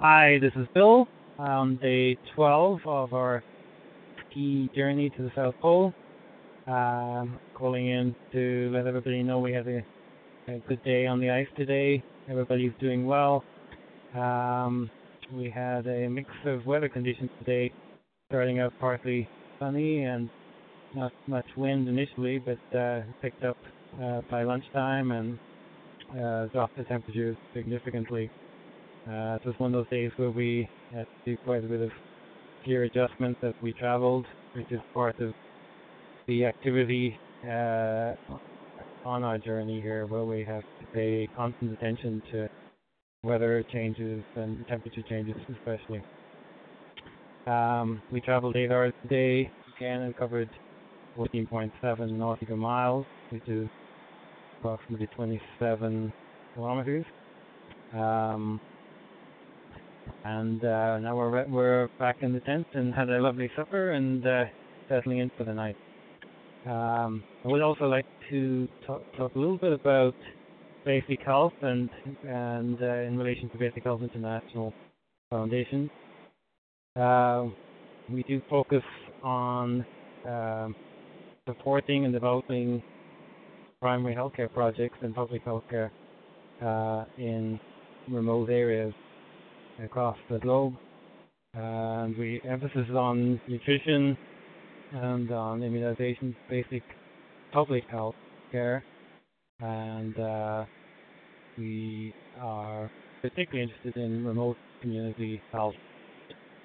Hi, this is Bill on day 12 of our ski journey to the South Pole. Um, calling in to let everybody know we had a, a good day on the ice today. Everybody's doing well. Um, we had a mix of weather conditions today, starting out partly sunny and not much wind initially, but uh, picked up uh, by lunchtime and uh, dropped the temperatures significantly. Uh, it was one of those days where we had to do quite a bit of gear adjustments as we traveled, which is part of the activity uh, on our journey here, where we have to pay constant attention to weather changes and temperature changes, especially. Um, we traveled eight hours a day again and covered 14.7 nautical miles, which is approximately 27 kilometers. Um, and uh, now we're we're back in the tent and had a lovely supper and uh, settling in for the night. Um, I would also like to talk, talk a little bit about basic health and and uh, in relation to Basic Health International Foundation. Uh, we do focus on um, supporting and developing primary healthcare projects and public healthcare uh, in remote areas across the globe. And we emphasis on nutrition and on immunization, basic public health care, and uh, we are particularly interested in remote community health.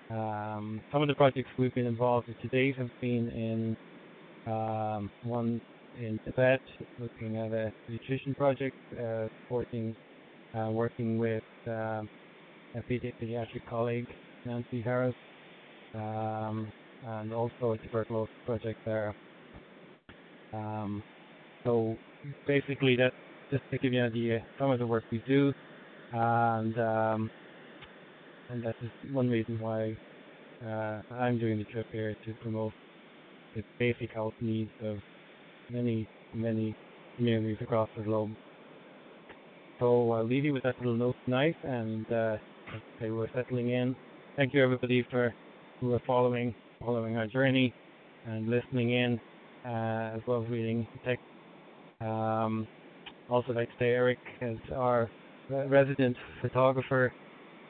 Um, some of the projects we've been involved in to date have been in um, one in Tibet, looking at a nutrition project, uh, supporting, uh, working with um, a pediatric colleague, Nancy Harris, um, and also a tuberculosis project there. Um, so basically, that just to give you an idea, some of the work we do, and um, and that is one reason why uh, I'm doing the trip here to promote the basic health needs of many, many communities across the globe. So I'll leave you with that little note tonight, and uh, say we're settling in. Thank you everybody for who are following following our journey and listening in, uh, as well as reading text. Um, also, like to Eric, as our resident photographer,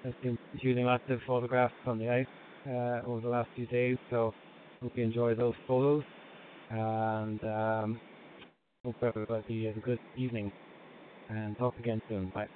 has been shooting lots of photographs on the ice uh, over the last few days. So hope you enjoy those photos, and um, hope everybody has a good evening. And talk again soon. Bye.